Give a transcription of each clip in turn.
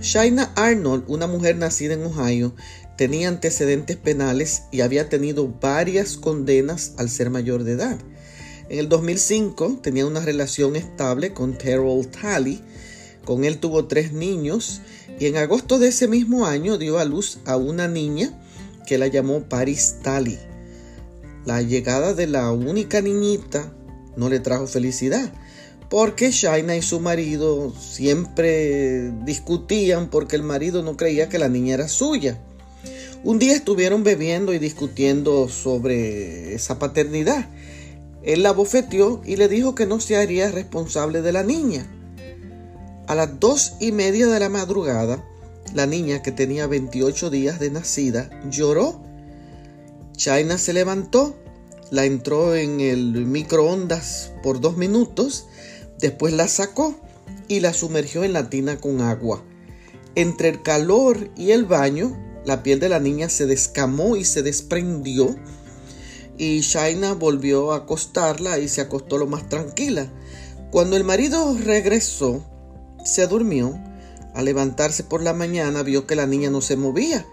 Shaina Arnold, una mujer nacida en Ohio, tenía antecedentes penales y había tenido varias condenas al ser mayor de edad. En el 2005 tenía una relación estable con Terrell Talley. Con él tuvo tres niños y en agosto de ese mismo año dio a luz a una niña que la llamó Paris Talley. La llegada de la única niñita no le trajo felicidad porque Shaina y su marido siempre discutían porque el marido no creía que la niña era suya. Un día estuvieron bebiendo y discutiendo sobre esa paternidad. Él la bofeteó y le dijo que no se haría responsable de la niña. A las dos y media de la madrugada, la niña, que tenía 28 días de nacida, lloró. China se levantó, la entró en el microondas por dos minutos, después la sacó y la sumergió en la tina con agua. Entre el calor y el baño, la piel de la niña se descamó y se desprendió. Y Shaina volvió a acostarla y se acostó lo más tranquila. Cuando el marido regresó, se durmió. Al levantarse por la mañana vio que la niña no se movía.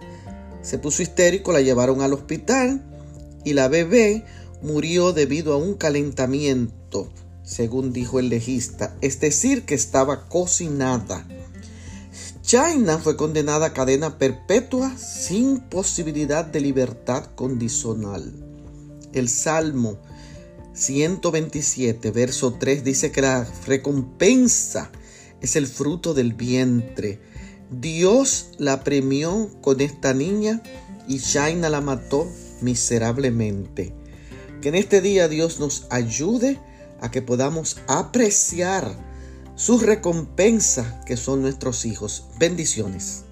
Se puso histérico, la llevaron al hospital y la bebé murió debido a un calentamiento, según dijo el legista, es decir, que estaba cocinada. China fue condenada a cadena perpetua sin posibilidad de libertad condicional. El Salmo 127, verso 3 dice que la recompensa es el fruto del vientre. Dios la premió con esta niña y Shaina la mató miserablemente. Que en este día Dios nos ayude a que podamos apreciar sus recompensas que son nuestros hijos. Bendiciones.